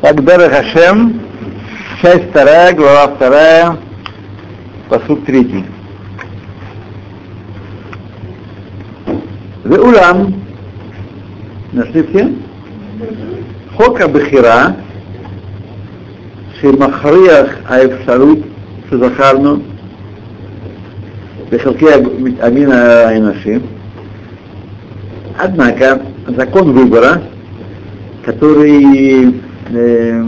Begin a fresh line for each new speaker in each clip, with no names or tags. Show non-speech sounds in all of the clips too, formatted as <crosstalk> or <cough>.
Так, Дара Хашем, часть вторая, глава вторая, посуд третий. Улам, нашли все? Хока Бехира, Шимахриях Аэфшарут Шузахарну, Бехалке Амина Айнаши. Однако закон выбора, который э,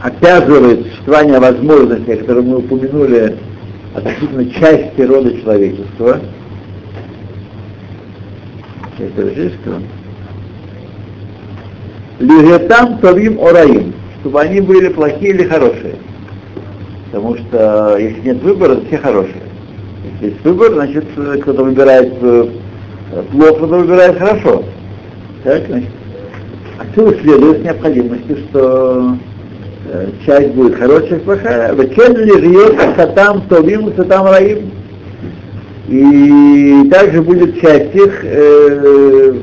обязывает существование возможностей, которые мы упомянули относительно части рода человечества, части человечества, Лигетам Тавим Ораим, чтобы они были плохие или хорошие. Потому что если нет выбора, то все хорошие. Если есть выбор, значит, кто-то выбирает э, плохо, кто-то выбирает хорошо. Так, значит, отсюда следует необходимости, что э, часть будет хорошая, часть плохая. Векен ли жьет сатам товим, сатам раим. И также будет часть их э,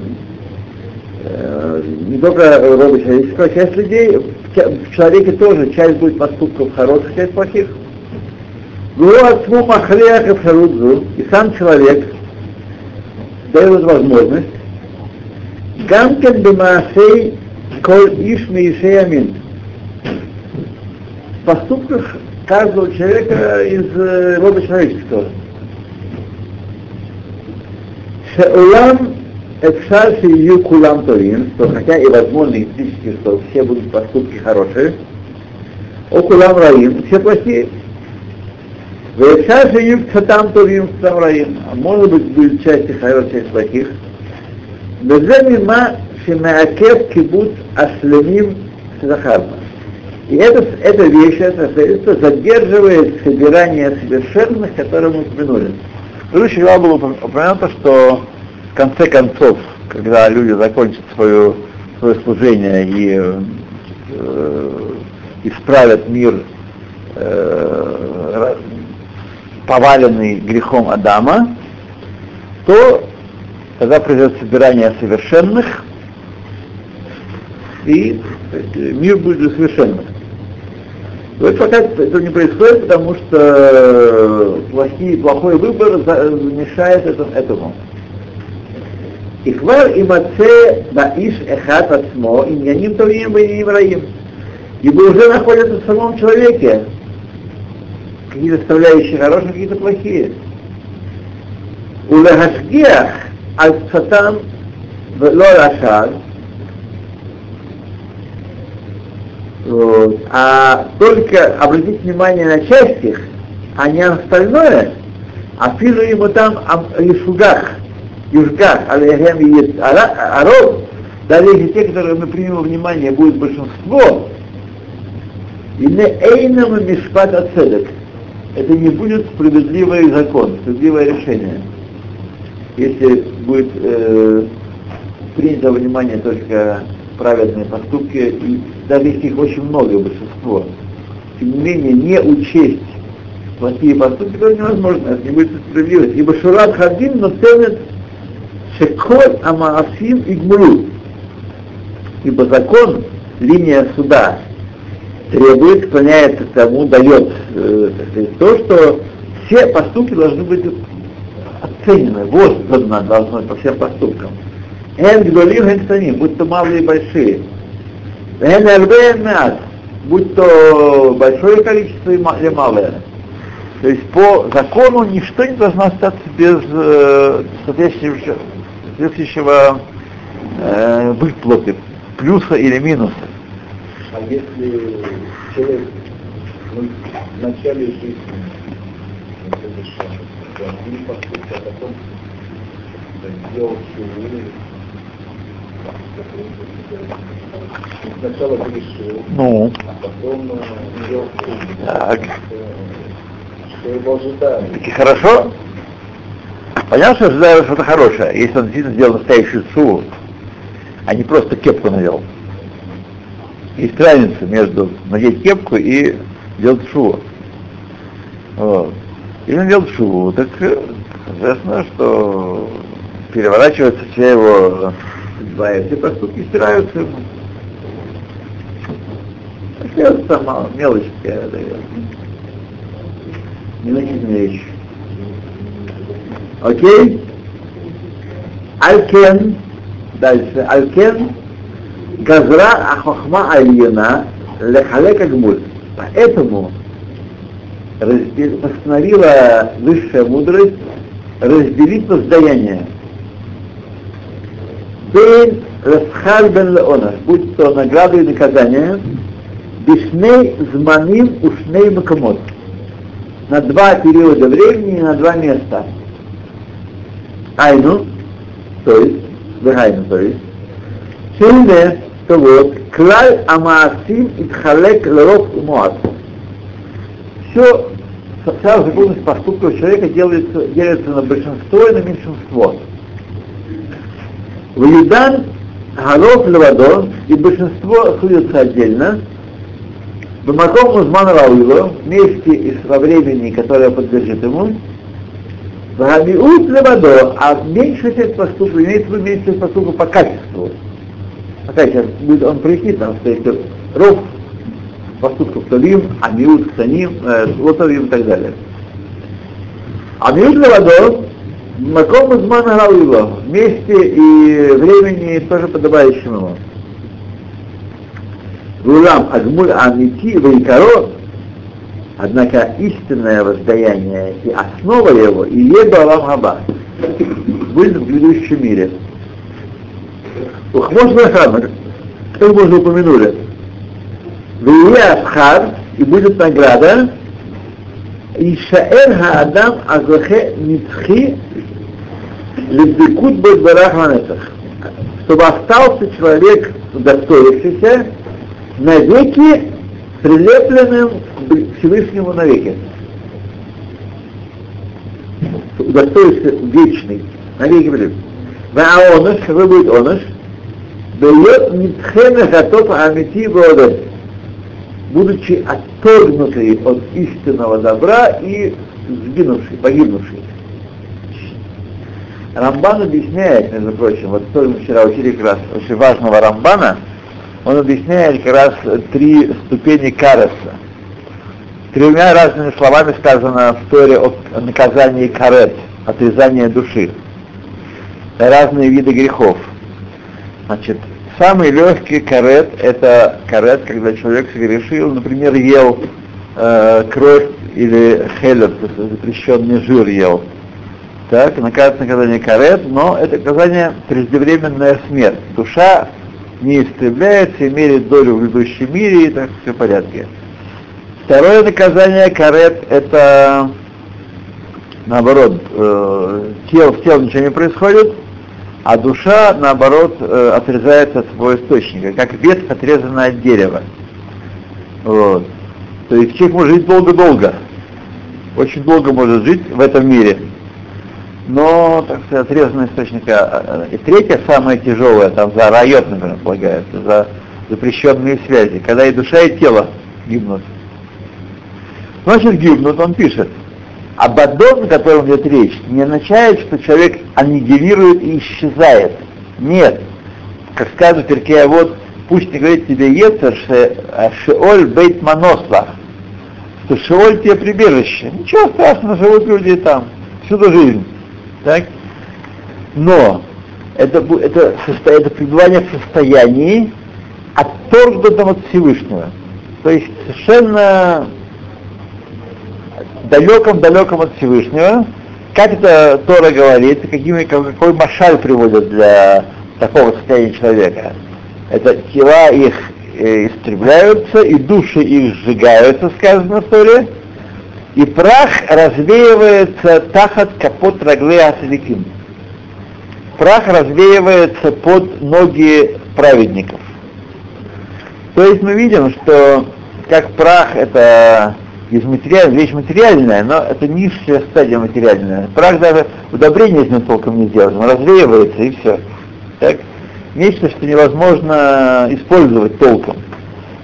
э, не только рода человеческого, часть людей, в человеке тоже часть будет поступков хороших, часть плохих. Вот махлех и сам человек дает возможность Гамкен бемаасей коль иш мейшей амин. В поступках каждого человека из рода человеческого. Шеулам Эфшар Шию Кулам Торин, что хотя и возможно физически, что все будут поступки хорошие, о Кулам Раим, все плохие. Вэфшар Шию Ксатам Торин, Ксатам Раим, а может быть будет часть хороших, часть плохих. וזה ממה שמעכב קיבוץ השלמים Захарна. И это, эта вещь, это обстоятельство задерживает собирание совершенных, которые мы упомянули. В предыдущей главе было упомянуто, что в конце концов, когда люди закончат свое, свое служение и э, исправят мир, э, поваленный грехом Адама, то тогда придет собирание совершенных, и мир будет для совершенных. Вот пока это не происходит, потому что плохие, плохой выбор мешает этому. И хвар и маце иш эхат ацмо, и няним тавим и раим. Ибо уже находятся в самом человеке какие-то составляющие хорошие, какие-то плохие. У лехашгиах על שפתם ולא על השאר. Вот. А только обратить внимание на часть их, а не на остальное, а филу ему там Ишугах, Южгах, Алехем и Аров, даже если те, которые мы примем во внимание, будет большинство, и не эйнам мишпат ацедек, это не будет справедливый закон, справедливое решение если будет э, принято внимание только праведные поступки, и даже их очень много, большинство, тем не менее не учесть плохие поступки, то невозможно, это не будет справедливость. Ибо Шурат Хадим но ценит Шеколь Амаафим и Гмуру. Ибо закон, линия суда, требует, склоняется к тому, дает э, то, что все поступки должны быть оценены, воздано должно по всем поступкам. Эн гдолим, эн станим, будь то малые и большие. Эн эрбен мят, будь то большое количество или малое. То есть по закону ничто не должно остаться без э, соответствующего, соответствующего э, выплаты, плюса или минуса.
А если человек ну, в начале жизни один поступок, а потом сделал шуву, сначала грешил,
ну.
а потом сделал шуву.
Так.
Что его ожидает?
Таки хорошо? Понятно, что ожидаю что-то хорошее, если он действительно сделал настоящую суву, а не просто кепку надел. Есть разница между надеть кепку и делать шуву. Вот. И он делает шуву, так известно, что переворачивается вся его все поступки стираются ему. Это сама мелочь такая, такая. Незначительная вещь. Окей? Алькен, дальше, Алькен, Газра Ахохма Альена, Лехалека Гмуль. Поэтому постановила высшая мудрость разделить воздаяние. Бен Расхаль бен Леона, будь то награда и наказание, Бишней Зманим Ушней Макамот. На два периода времени и на два места. Айну, то есть, Вехайну, то есть, Сильне, то вот, Клаль Амаасим Итхалек Леров Муат. Все, вся законность поступков человека делится, делится на большинство и на меньшинство. В Юдан Гаров Левадо и большинство судятся отдельно. В Маком Узман Рауило, вместе и во времени, которое подлежит ему, в Гамиут Левадо, а меньше часть поступков, имеется в виду поступков по качеству. Пока сейчас будет он нам, что есть ров поступков Толим, Амиут, Саним, э, Лотовим и так далее. Амиут Левадо, Маком Узман Рауило, вместе и времени тоже подобающим ему. Гулам Агмуль Амити Вайкаро, однако истинное воздаяние и основа его, и Еба Алам Хаба, будет в грядущем мире. Ухмош Лахамар, как мы уже упомянули, Вия Абхар, и будет награда, и Шаэр Хаадам Азахе Ницхи Лебдекут Бадбарах Манесах, чтобы остался человек удостоившийся навеки прилепленным к Всевышнему навеки. Удостоился вечный, навеки прилепленный. А оныш, какой будет оныш? Дает нитхена готов амити бодом, будучи отторгнутый от истинного добра и сгинувший, погибнувший. Рамбан объясняет, между прочим, вот тоже мы вчера учили как раз очень важного Рамбана, он объясняет как раз три ступени кареса. Тремя разными словами сказано в Торе о наказании карет, отрезания души. Разные виды грехов. Значит, самый легкий карет это карет, когда человек согрешил, например, ел э, кровь или хелев, то есть запрещенный жир ел. Так, наказание, наказание карет, но это наказание преждевременная смерть. Душа не истребляется, имеет долю в грядущем мире, и так все в порядке. Второе наказание карет это наоборот, э, тел, в тело ничего не происходит, а душа, наоборот, э, отрезается от своего источника, как ветвь, отрезанная от дерева. Вот. То есть человек может жить долго-долго, очень долго может жить в этом мире, но, так сказать, отрезанный источника. И третье, самое тяжелое, там за райот, например, полагается, за запрещенные связи, когда и душа, и тело гибнут. Значит, гибнут, он пишет. Абадон, о котором идет речь, не означает, что человек аннигилирует и исчезает. Нет. Как сказано в вот пусть не говорит тебе Ецер, Шеоль Бейт Манослах, что Шеоль тебе прибежище. Ничего страшного, живут люди там всю жизнь. Так? Но это, это, это пребывание в состоянии отторгнутом от Всевышнего. То есть совершенно далеком-далеком от Всевышнего. Как это Тора говорит, какими, какой машаль приводит для такого состояния человека? Это тела их э, истребляются, и души их сжигаются, сказано в Торе, и прах развеивается тахат капот рагле асадиким. Прах развеивается под ноги праведников. То есть мы видим, что как прах это из материального, вещь материальная, но это низшая стадия материальная. Прах даже удобрение из него толком не сделать, он развеивается и все. Так? Нечто, что невозможно использовать толком.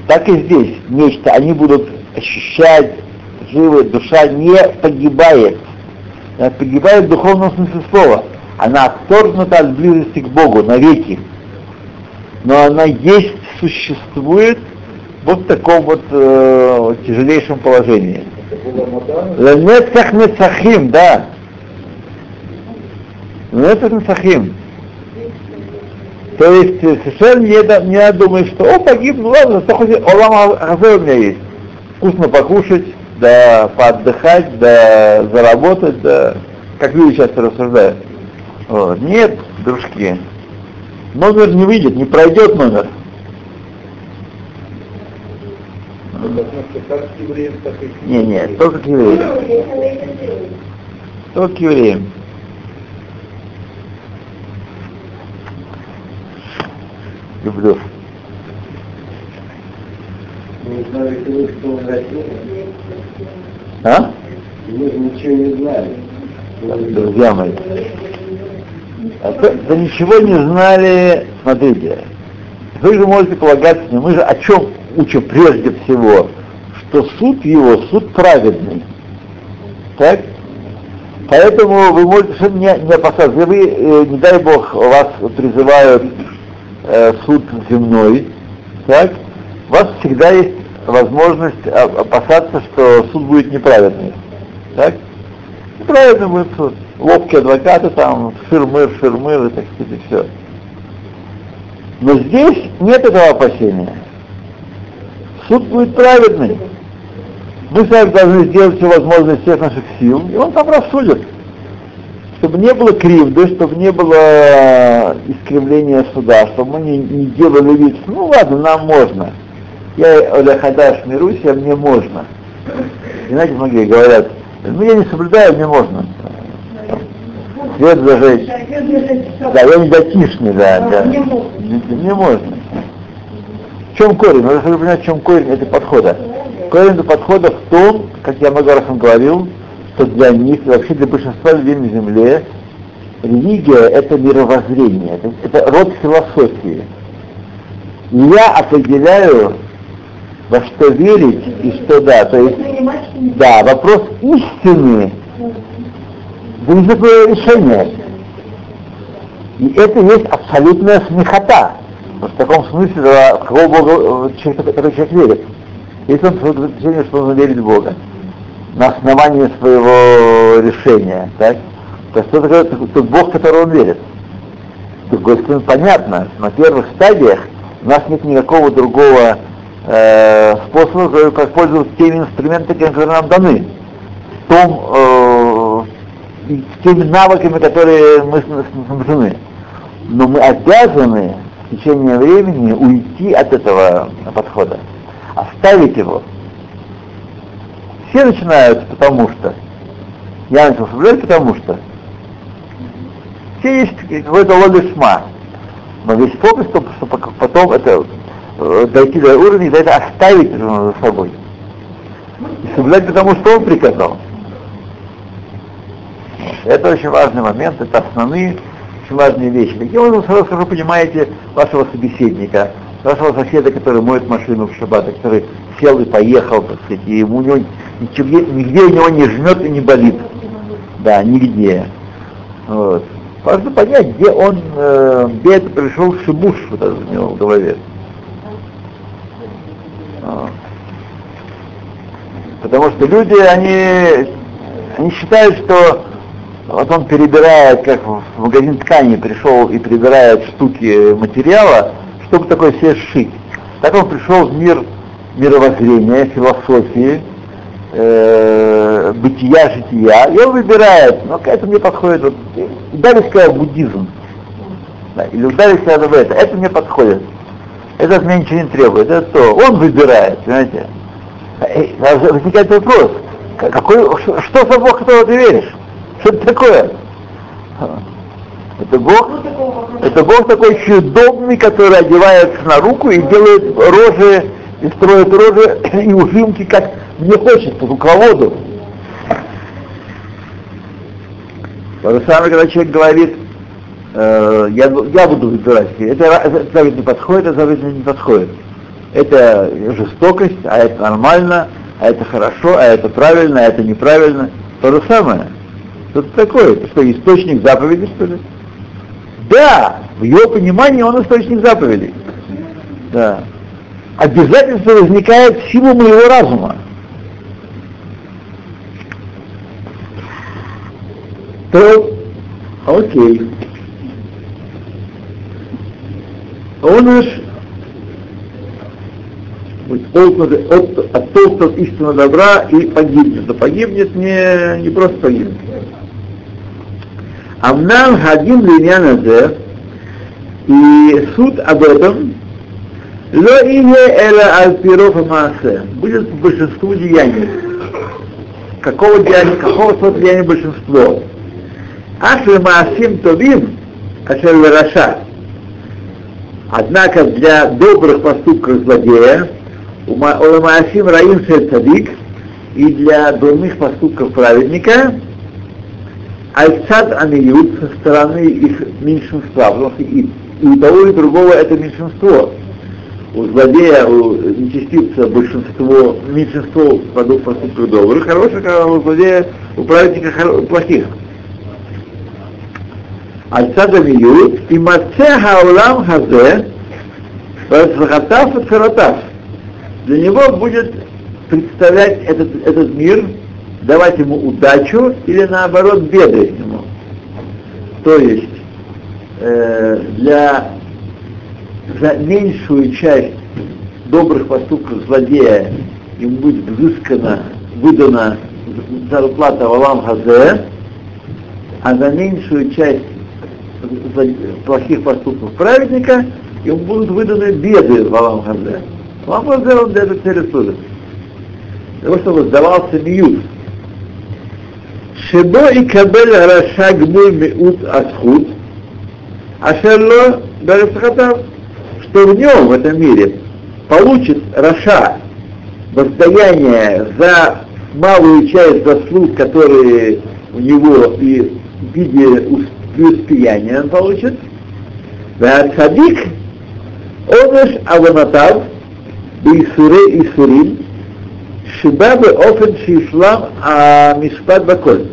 Так и здесь нечто, они будут ощущать, живы, душа не погибает. Она погибает в духовном смысле слова. Она отторгнута от близости к Богу навеки. Но она есть, существует вот в таком вот э, тяжелейшем положении.
Мадан,
Ленецах Нецахим, да. Ленецах Нецахим. То есть э, совершенно не, не надо думать, что о, погиб, ну ладно, что хоть Олам Газе у меня есть. Вкусно покушать, да поотдыхать, да заработать, да как люди часто рассуждают. Вот. Нет, дружки, номер не выйдет, не пройдет номер.
это относится
Не, не, только к евреям. Только к евреям. Люблю. А?
Же ничего не знали.
Друзья мои. А то- Да ничего не знали, смотрите. Вы же можете полагаться, мы же о чем учим прежде всего? Что суд его, суд праведный. Так? Поэтому вы можете совершенно не, не опасаться. Если вы, э, не дай бог, вас призывают э, суд земной, так, у вас всегда есть возможность о- опасаться, что суд будет неправедный. Так? Неправедный будет суд. Ловкие адвокаты там, ширмыр, ширмыр, и так сказать, и все. Но здесь нет этого опасения. Суд будет праведный. Мы с вами должны сделать все возможное из всех наших сил, и он там рассудит. Чтобы не было кривды, чтобы не было искривления суда, чтобы мы не, не делали вид, ну ладно, нам можно. Я Оля Хадаш мирусь, а мне можно. И знаете, многие говорят, ну я не соблюдаю, мне можно. Свет зажечь. Да, я не датишный, да, да.
Мне можно.
Чем корень? Вы должны понимать, в чем корень этого подхода. Корень этого подхода в том, как я много раз вам говорил, что для них, и вообще для большинства людей на Земле, религия — это мировоззрение, это, это род философии. И я определяю, во что верить и что да. То есть, да, вопрос истины зависит от решения. И это есть абсолютная смехота. В таком смысле, да, в какого Бога э, человек, который человек верит. Если он своего решения, что он верит в Бога на основании своего решения, так? То что такое тот- Бог, в которого он верит? С другой стороны, понятно, на первых стадиях у нас нет никакого другого э, способа, как пользоваться теми инструментами, которые нам даны. Том, э, теми навыками, которые мы снабжены. Но мы обязаны в течение времени уйти от этого подхода, оставить его. Все начинают потому что. Я начал соблюдать потому что. Все есть какой-то логосма. Но весь фокус, чтобы потом это э, дойти до уровня, и это оставить за собой. И соблюдать потому, что он приказал. Это очень важный момент, это основные, очень важные вещи. Таким образом, сразу скажу, понимаете вашего собеседника, вашего соседа, который моет машину в шаббат, который сел и поехал, так сказать, и у него нигде, нигде у него не жмет и не болит. Да, нигде. Вот. Важно понять, где он, э, где это пришел шибуш вот этот у него в голове. Вот. Потому что люди, они, они считают, что вот он перебирает, как в магазин ткани пришел и перебирает штуки материала, чтобы такое себе сшить. Так он пришел в мир мировоззрения, философии, э, бытия, жития, и он выбирает, ну это мне подходит, вот, сказал буддизм, да, или сказал в это, это мне подходит, это от меня ничего не требует, это то, он выбирает, понимаете. Э, Возникает вопрос, какой, что, что за Бог, которого ты веришь? Что это такое? Это Бог, это Бог такой чудобный, который одевается на руку и делает рожи, и строит рожи и ужимки, как мне хочется, руководу. То же самое, когда человек говорит, э, я, я буду выбирать, это, это не подходит, это завет не подходит. Это жестокость, а это нормально, а это хорошо, а это правильно, а это неправильно. То же самое. Что это такое? Это что, источник заповеди, что ли? Да, в его понимании он источник заповедей. Да. обязательство возникает в силу моего разума. То, окей. Он уж будет от, оттолкнут от истинного добра и погибнет. Но погибнет не, не просто погибнет. Амнам Хадим Линьяназе и суд об этом Ло ihe эла альпиров маасе будет большинству деяний. Какого деяния, какого сорта деяния большинство? Ашли маасим тобим, ашер раша. Однако для добрых поступков злодея, у маасим раим шель и для дурных поступков праведника, альцад амиют со стороны их меньшинства, потому что и, и того и другого это меньшинство у злодея, у нечестивца большинство, меньшинство падут поступков добрых, хороших, а у злодея, у праведника плохих. Альцада миют и маце хаулам хазе вацлахатав и. Для него будет представлять этот, этот мир, давать ему удачу или наоборот беды ему. То есть э, для за меньшую часть добрых поступков злодея ему будет взыскана, выдана зарплата в Алам Хазе, а за меньшую часть плохих поступков праведника ему будут выданы беды в Алам Хазе. Алам Хазе он для этой цели служит. Для того, чтобы сдавался миют. Шебо и кабель раша гмуль миут асхут, а шерло бересхатав что в нем, в этом мире, получит Раша воздаяние за малую часть заслуг, которые у него и в виде преуспеяния он получит, да садик, онеш аванатав, бисуре и сурим, шибабы офен шишлам а мишпат баколь.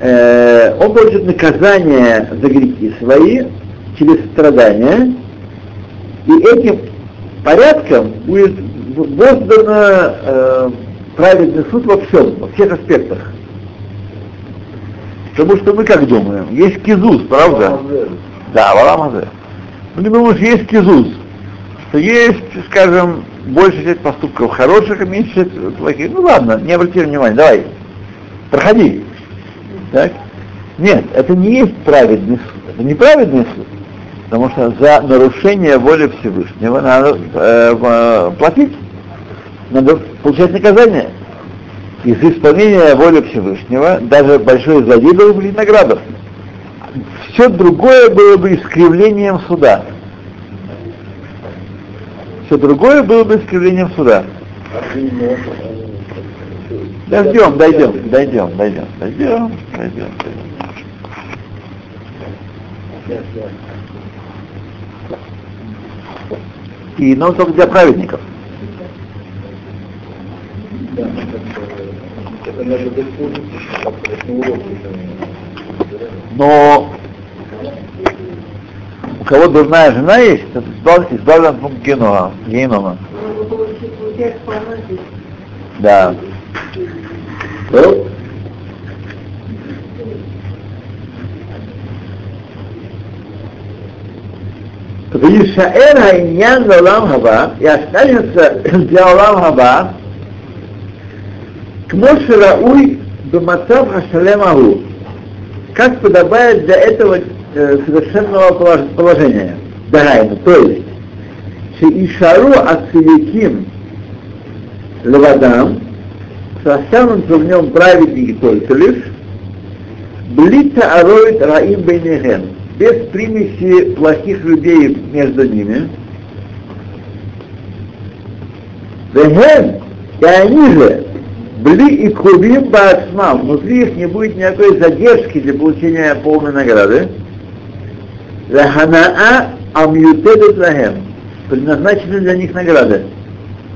Он получит наказание за грехи свои через страдания, и этим порядком будет воздано э, праведный суд во всем, во всех аспектах. Потому что мы как думаем? Есть кизус, правда? Да, валамазе. Мы думаем, что есть кизус, что есть, скажем, большая часть поступков хороших, а меньше часть плохих. Ну ладно, не обрати внимания, давай, проходи. Так? Нет, это не есть праведный суд, это неправедный суд. Потому что за нарушение воли Всевышнего надо э, платить, надо получать наказание. И за исполнение воли Всевышнего даже большой злодей должен быть награду. Все другое было бы искривлением суда. Все другое было бы искривлением суда. Дойдем, дойдем, дойдем, дойдем, дойдем, дойдем. дойдем. И, но только для праведников. Но у кого дурная жена есть, это избавлен от генома. Да. Что? Вишаэр Хайньян Лалам Хаба и останется для Лалам Хаба к Моше Рауй Бамацав Хашалем Агу, как подобает для этого совершенного положения. Дагайну, то есть, что Шиишару Ациликим Левадам, останутся в нем праведники только лишь, Блита Ароид Раим Бейнехем, без примеси плохих людей между ними. Вехен, и они же, бли и кубим баасмам, внутри их не будет никакой задержки для получения полной награды. Лаханаа амьютедет лахем, предназначены для них награды.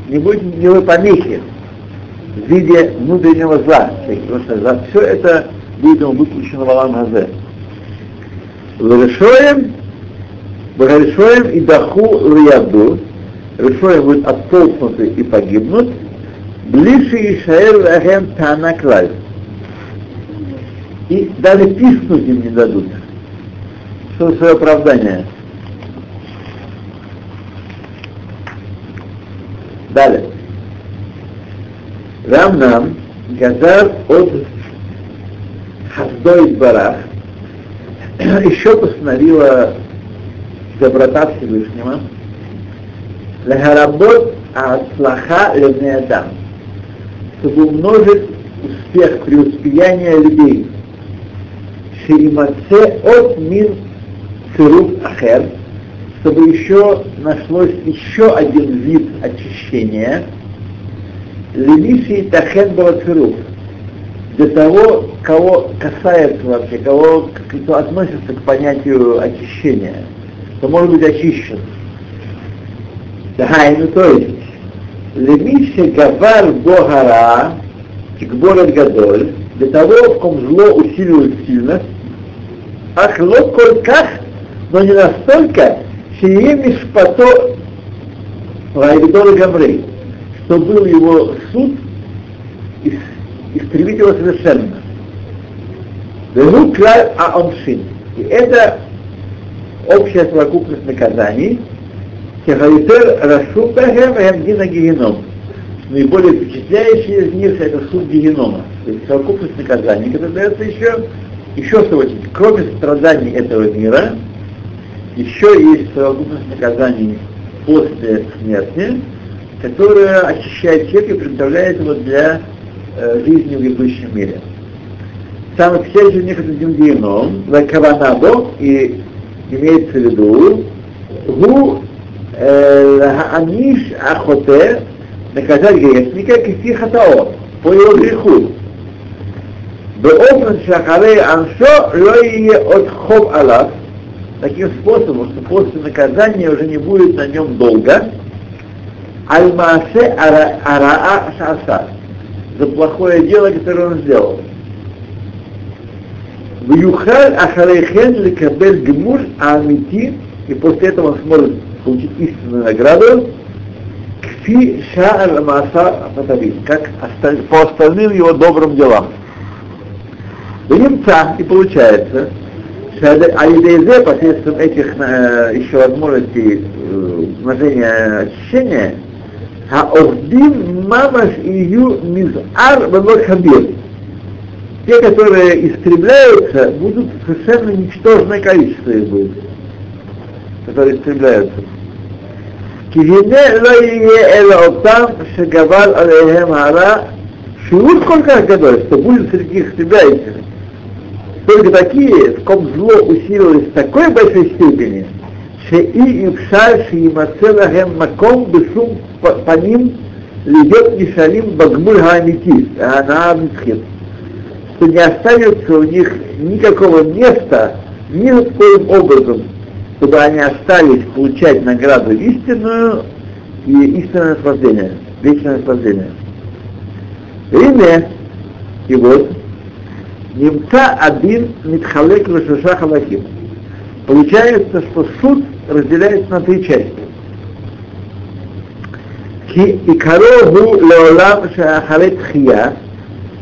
Не будет никакой помехи в виде внутреннего зла, все это ему выключено в Алам Хазе. Лрешоем, Бахаришоем и Даху Лияду, решой будут оттолкнуты и погибнут, ближе Ишаэр Лахем Тана Клаль. И даже писнуть им не дадут. Что свое оправдание. Далее. Рамнам Газар от Хаздой Барах. <coughs> Еще постановила доброта Всевышнего. Лехаработ Ацлаха Левнеадам чтобы умножить успех преуспеяния людей. Ширимаце от мин цируп ахер, чтобы еще нашлось еще один вид очищения, лемиши тахен цируп, для того, кого касается вообще, кого кто относится к понятию очищения, кто может быть очищен. Да, ну то есть, лемиши гавар богара, кикборет гадоль, для того, в ком зло усиливает сильно, ах кольках, но не настолько, шие мишпато Вайгдол Гамрей, что был его суд истребить его совершенно. Клаль аомшин. И это общая совокупность наказаний, Кехалитер Рашум Бахем Ямдина Гигеном. Наиболее впечатляющий из них это суд Гигенома. То есть совокупность наказаний, которая дается еще, еще что очень, кроме страданий этого мира, еще есть совокупность наказаний после смерти, которая очищает человека и предоставляет его для э, жизни в грядущем мире. Самый тяжелый из них это Диндином, Лакаванадо, и имеется в виду, Гу э, Аниш Ахоте, наказать грешника Кисихатао, по его греху. Беопнат Шахарей Аншо, Лоие от Хоб Алав, таким способом, что после наказания уже не будет на нем долго, аль-маасе араа шаса, за плохое дело, которое он сделал. В Юхаль Ахарейхен Ликабель Гмуль Амити, и после этого он сможет получить истинную награду, Кфи Ша'аль Мааса Фатавин, как по остальным его добрым делам. В немца и получается, Алидейзе посредством этих э, еще возможностей э, умножения очищения, Хаохдин мамаш ию мизар хабир. Те, которые истребляются, будут совершенно ничтожное количество их будет, которые истребляются. Кивине лоие эла отам шагавал алейхем ара шиут сколько гадой, что будет среди их истребляющих только такие, в ком зло усилилось в такой большой степени, что и ипшаль шиимацелахем маком бешум по ним лидет мишалим багмуль хаамитис, а что не останется у них никакого места ни над коим образом, чтобы они остались получать награду истинную и истинное наслаждение, вечное наслаждение. И вот, Немца один Митхалек Лешаша Халаким. Получается, что суд разделяется на три части. И корову леолам шахалет хия,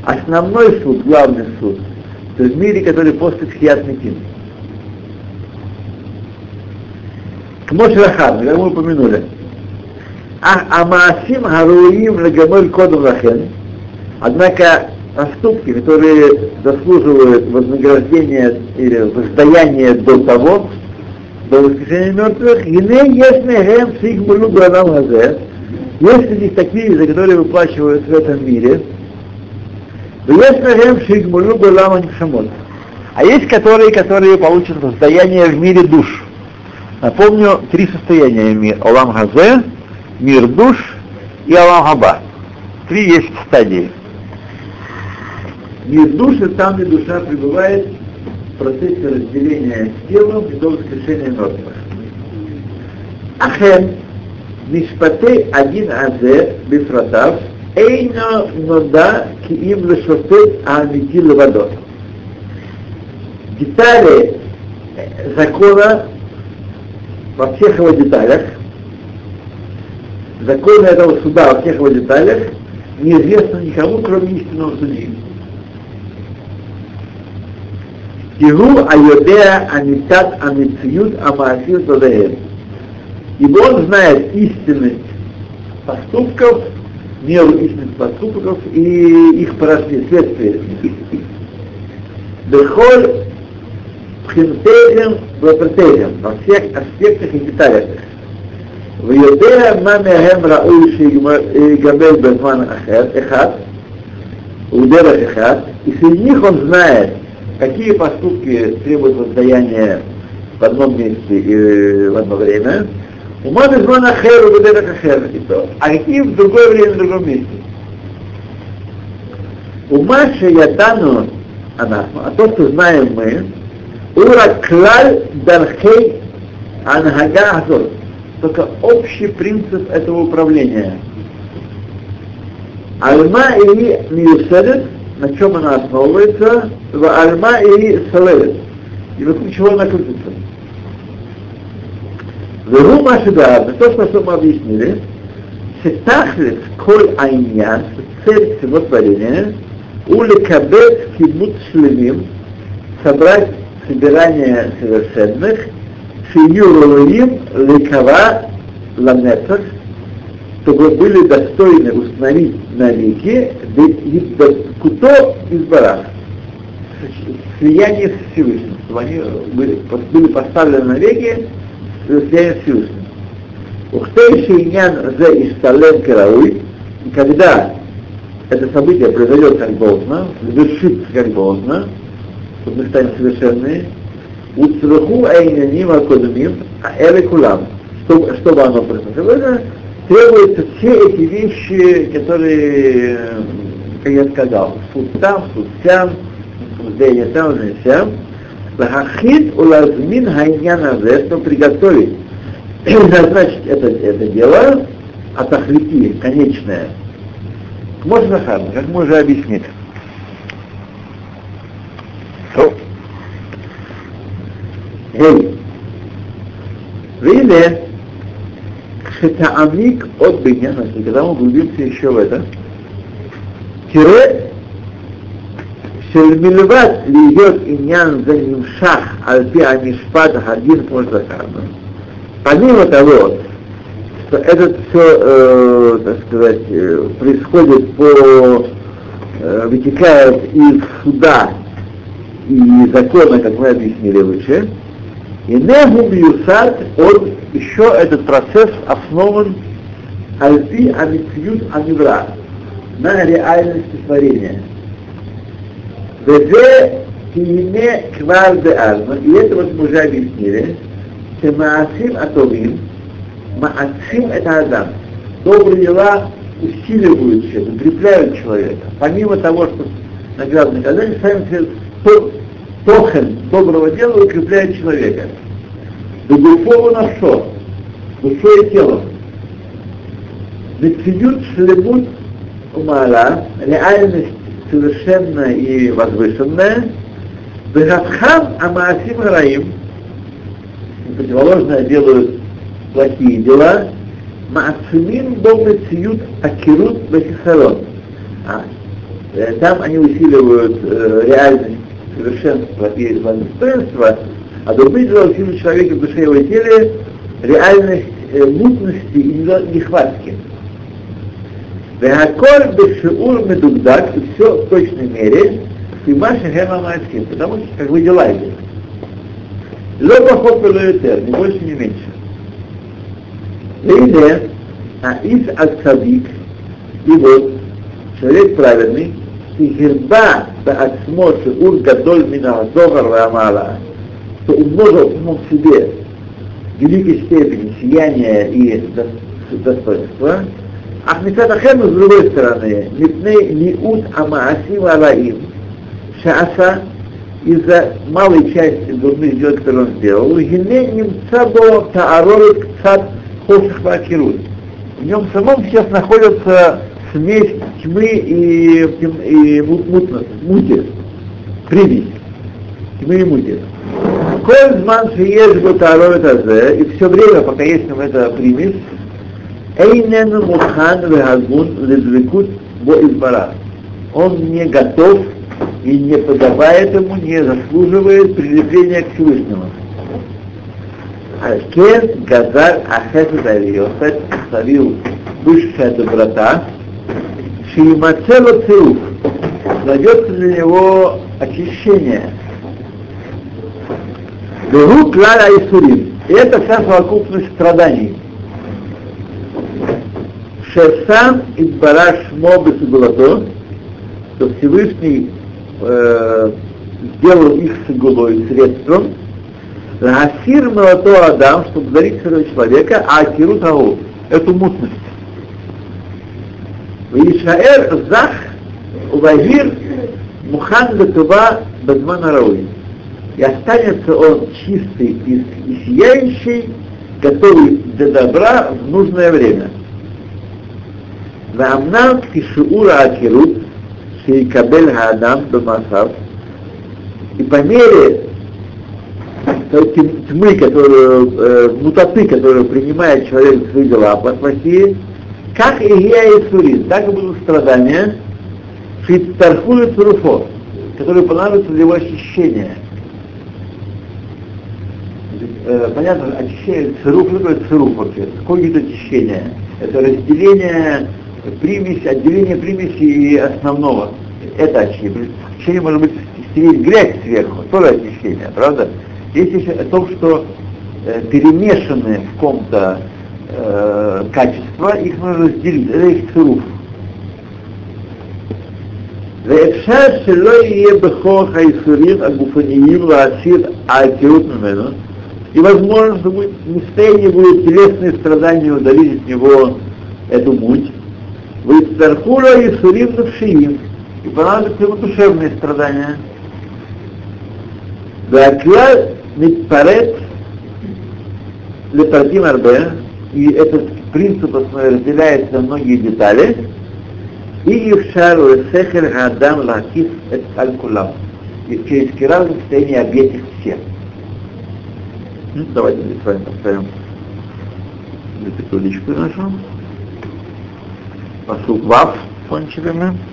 основной суд, главный суд, то есть в мире, который после тхият метин. Кмош Рахам, как мы упомянули. А Амаасим Харуим Легамель Кодом Лахен, однако поступки, которые заслуживают вознаграждения или воздаяния до того, до воскрешения мертвых, ине ясмехем сигмулю гранам хазе, есть здесь такие, за которые выплачивают в этом мире, ясмехем сигмулю гранам шамот. А есть которые, которые получат воздаяние в мире душ. Напомню, три состояния мира. Олам Хазе, мир душ и Алам Хаба. Три есть стадии. Мир души там, где душа пребывает в процессе разделения с телом и до воскрешения мертвых. Ахем, Мишпатей один азе бифратав, эйно нода ки им лешофет аамити левадот. Детали закона во всех его деталях законы этого суда во всех его деталях неизвестно никому, кроме истинного судьи. Иру Айодеа Амитат Амитсиют Амаасир Додаэль. Ибо он знает истинность поступков, меру истинных поступков и их последствия. Бехоль Пхинтеем Бапртеем во всех аспектах и деталях. В Йодеа Мамехем Рауиши Габель Безман Ахер Эхат, Удера Эхат, и среди них он знает, какие поступки требуют воздаяния в одном месте и в одно время, ума безман ахер, удерах ахер, а какие в другое время в другом месте. Ума шеятану анахну, а то, что знаем мы, ура клаль дархей анхага только общий принцип этого управления. Альма или миюседет, на чем она основывается, в альма и салевит. И вокруг чего она крутится. Веру Машидар, то, что мы объяснили, Сетахлис коль айнян, цель всего творения, улекабет кибут шлемим, собрать собирание совершенных, шиюруим лекава ламнецах, чтобы были достойны установить навеки куто из барах, слияние с Всевышним, чтобы они были, были поставлены навеки слияние с Всевышним. Ухтей шейнян зе ишталем керауй, и когда это событие произойдет как должно, завершится как должно, чтобы мы станем совершенные, Уцраху айняним акодмим, а эле кулам. Чтобы, чтобы оно это требуются все эти вещи, которые, как я сказал, суд там, суд сям, судение там, не сям, Лахахит улазмин хайняна но приготовить, <clears throat> назначить это, это дело, а тахлики, конечное, можно харм, как мы уже объяснили. Эй, Виле, Шетаамик от Беньяна, когда мы углубимся еще в это, тире Шельмильват льет иньян за ним шах альпи амишпад хадин позакарна. Помимо того, что это все, э, так сказать, э, происходит по, э, вытекает из суда и закона, как мы объяснили выше, и не Юсад, он еще этот процесс основан Альпи Амитсиют Амивра на реальности творения. Везе киине квар де альма, и это вот мы уже объяснили, что маасим атовим, маасим это адам. Добрые дела усиливают человека, укрепляют человека. Помимо того, что наградное наказание, сами тохен доброго дела укрепляет человека. Бегуфову на что? Душой и телом. Мецидют шлемут умала, реальность совершенная и возвышенная, Бегатхам Амаасим Раим, противоположное делают плохие дела, Маацимин Бога Циют Акирут Бахисарон. А, там они усиливают э, реальность совершенства и достоинства, а другие дела усиливают человека в душе его теле реальность э, мутности и нехватки. Веаколь бешиур медугдак, и все в точной мере, и маши хема маасим, потому что как вы делаете. Лоба хопелуэтер, не больше, не меньше. Или, а из ацадик, и вот, человек праведный, Сихирба Баатсмо Шиур Гадоль Мина Зогар Рамала, что умножил самому себе великой степени сияния и достоинства, а Ахмитатахем, с другой стороны, митней миут амаасим алаим, шааса, из-за малой части дурных дел, которые он сделал, гине немца до таарорит кцат хоших вакирут. В нем самом сейчас находятся смесь тьмы и, и мутности, мути, примесь, тьмы и мути. Коль зман шиеш бутаровит азе, и все время, пока есть там эта примесь, Эйнен мухан вегагун ледвикут бо избара. Он не готов и не подобает ему, не заслуживает прилепления к Всевышнему. Кен Газар Ахесет Алиосет ставил высшая доброта, Шиимацело Циуф, найдется для него очищение. Беру Клара Исурим. И это вся совокупность страданий. Шесам и Бараш Мобы Сугулато, что Всевышний э, сделал их сигулой средством, Гасир молото Адам, чтобы дарить своего человека, а Акиру того, эту мутность. Вишаэр Зах Увагир Мухан Латува Бадмана Рауи. И останется он чистый и сияющий, готовый для добра в нужное время. ואמנם כשיעור העקירות שיקבל האדם במעשיו, и по мере тьмы, которую, э, мутаты, которую принимает человек в свои дела по России, как и я и Сурин, так и будут страдания, фитарфу и цуруфо, которые понадобятся для его очищения. Э, понятно, очищение, цируф, что такое цируф вообще? Какое это очищение? Это разделение примеси, отделение примеси и основного. Это очищение. Очищение может быть стереть грязь сверху, тоже очищение, правда? Есть еще о том, что э, перемешаны в ком-то э, качества, их нужно разделить. Это их цируф. ואפשר שלא יהיה בכוח האיסורים הגופניים להסיר העקירות ממנו, и возможно, что будет, не состояние будет телесные страдания удалить от него эту муть, вы цархура и сурим навшиим, и понадобятся ему душевные страдания. Вакля митпарет лепартим арбе, и этот принцип разделяется на многие детали, и Ившару Сехер Адам Лакис Эт Аль-Кулам. И через Кирал в состоянии объять их всех. Ну, давайте с вами поставим эту табличку нашу. Посуд Вав, кончили мы.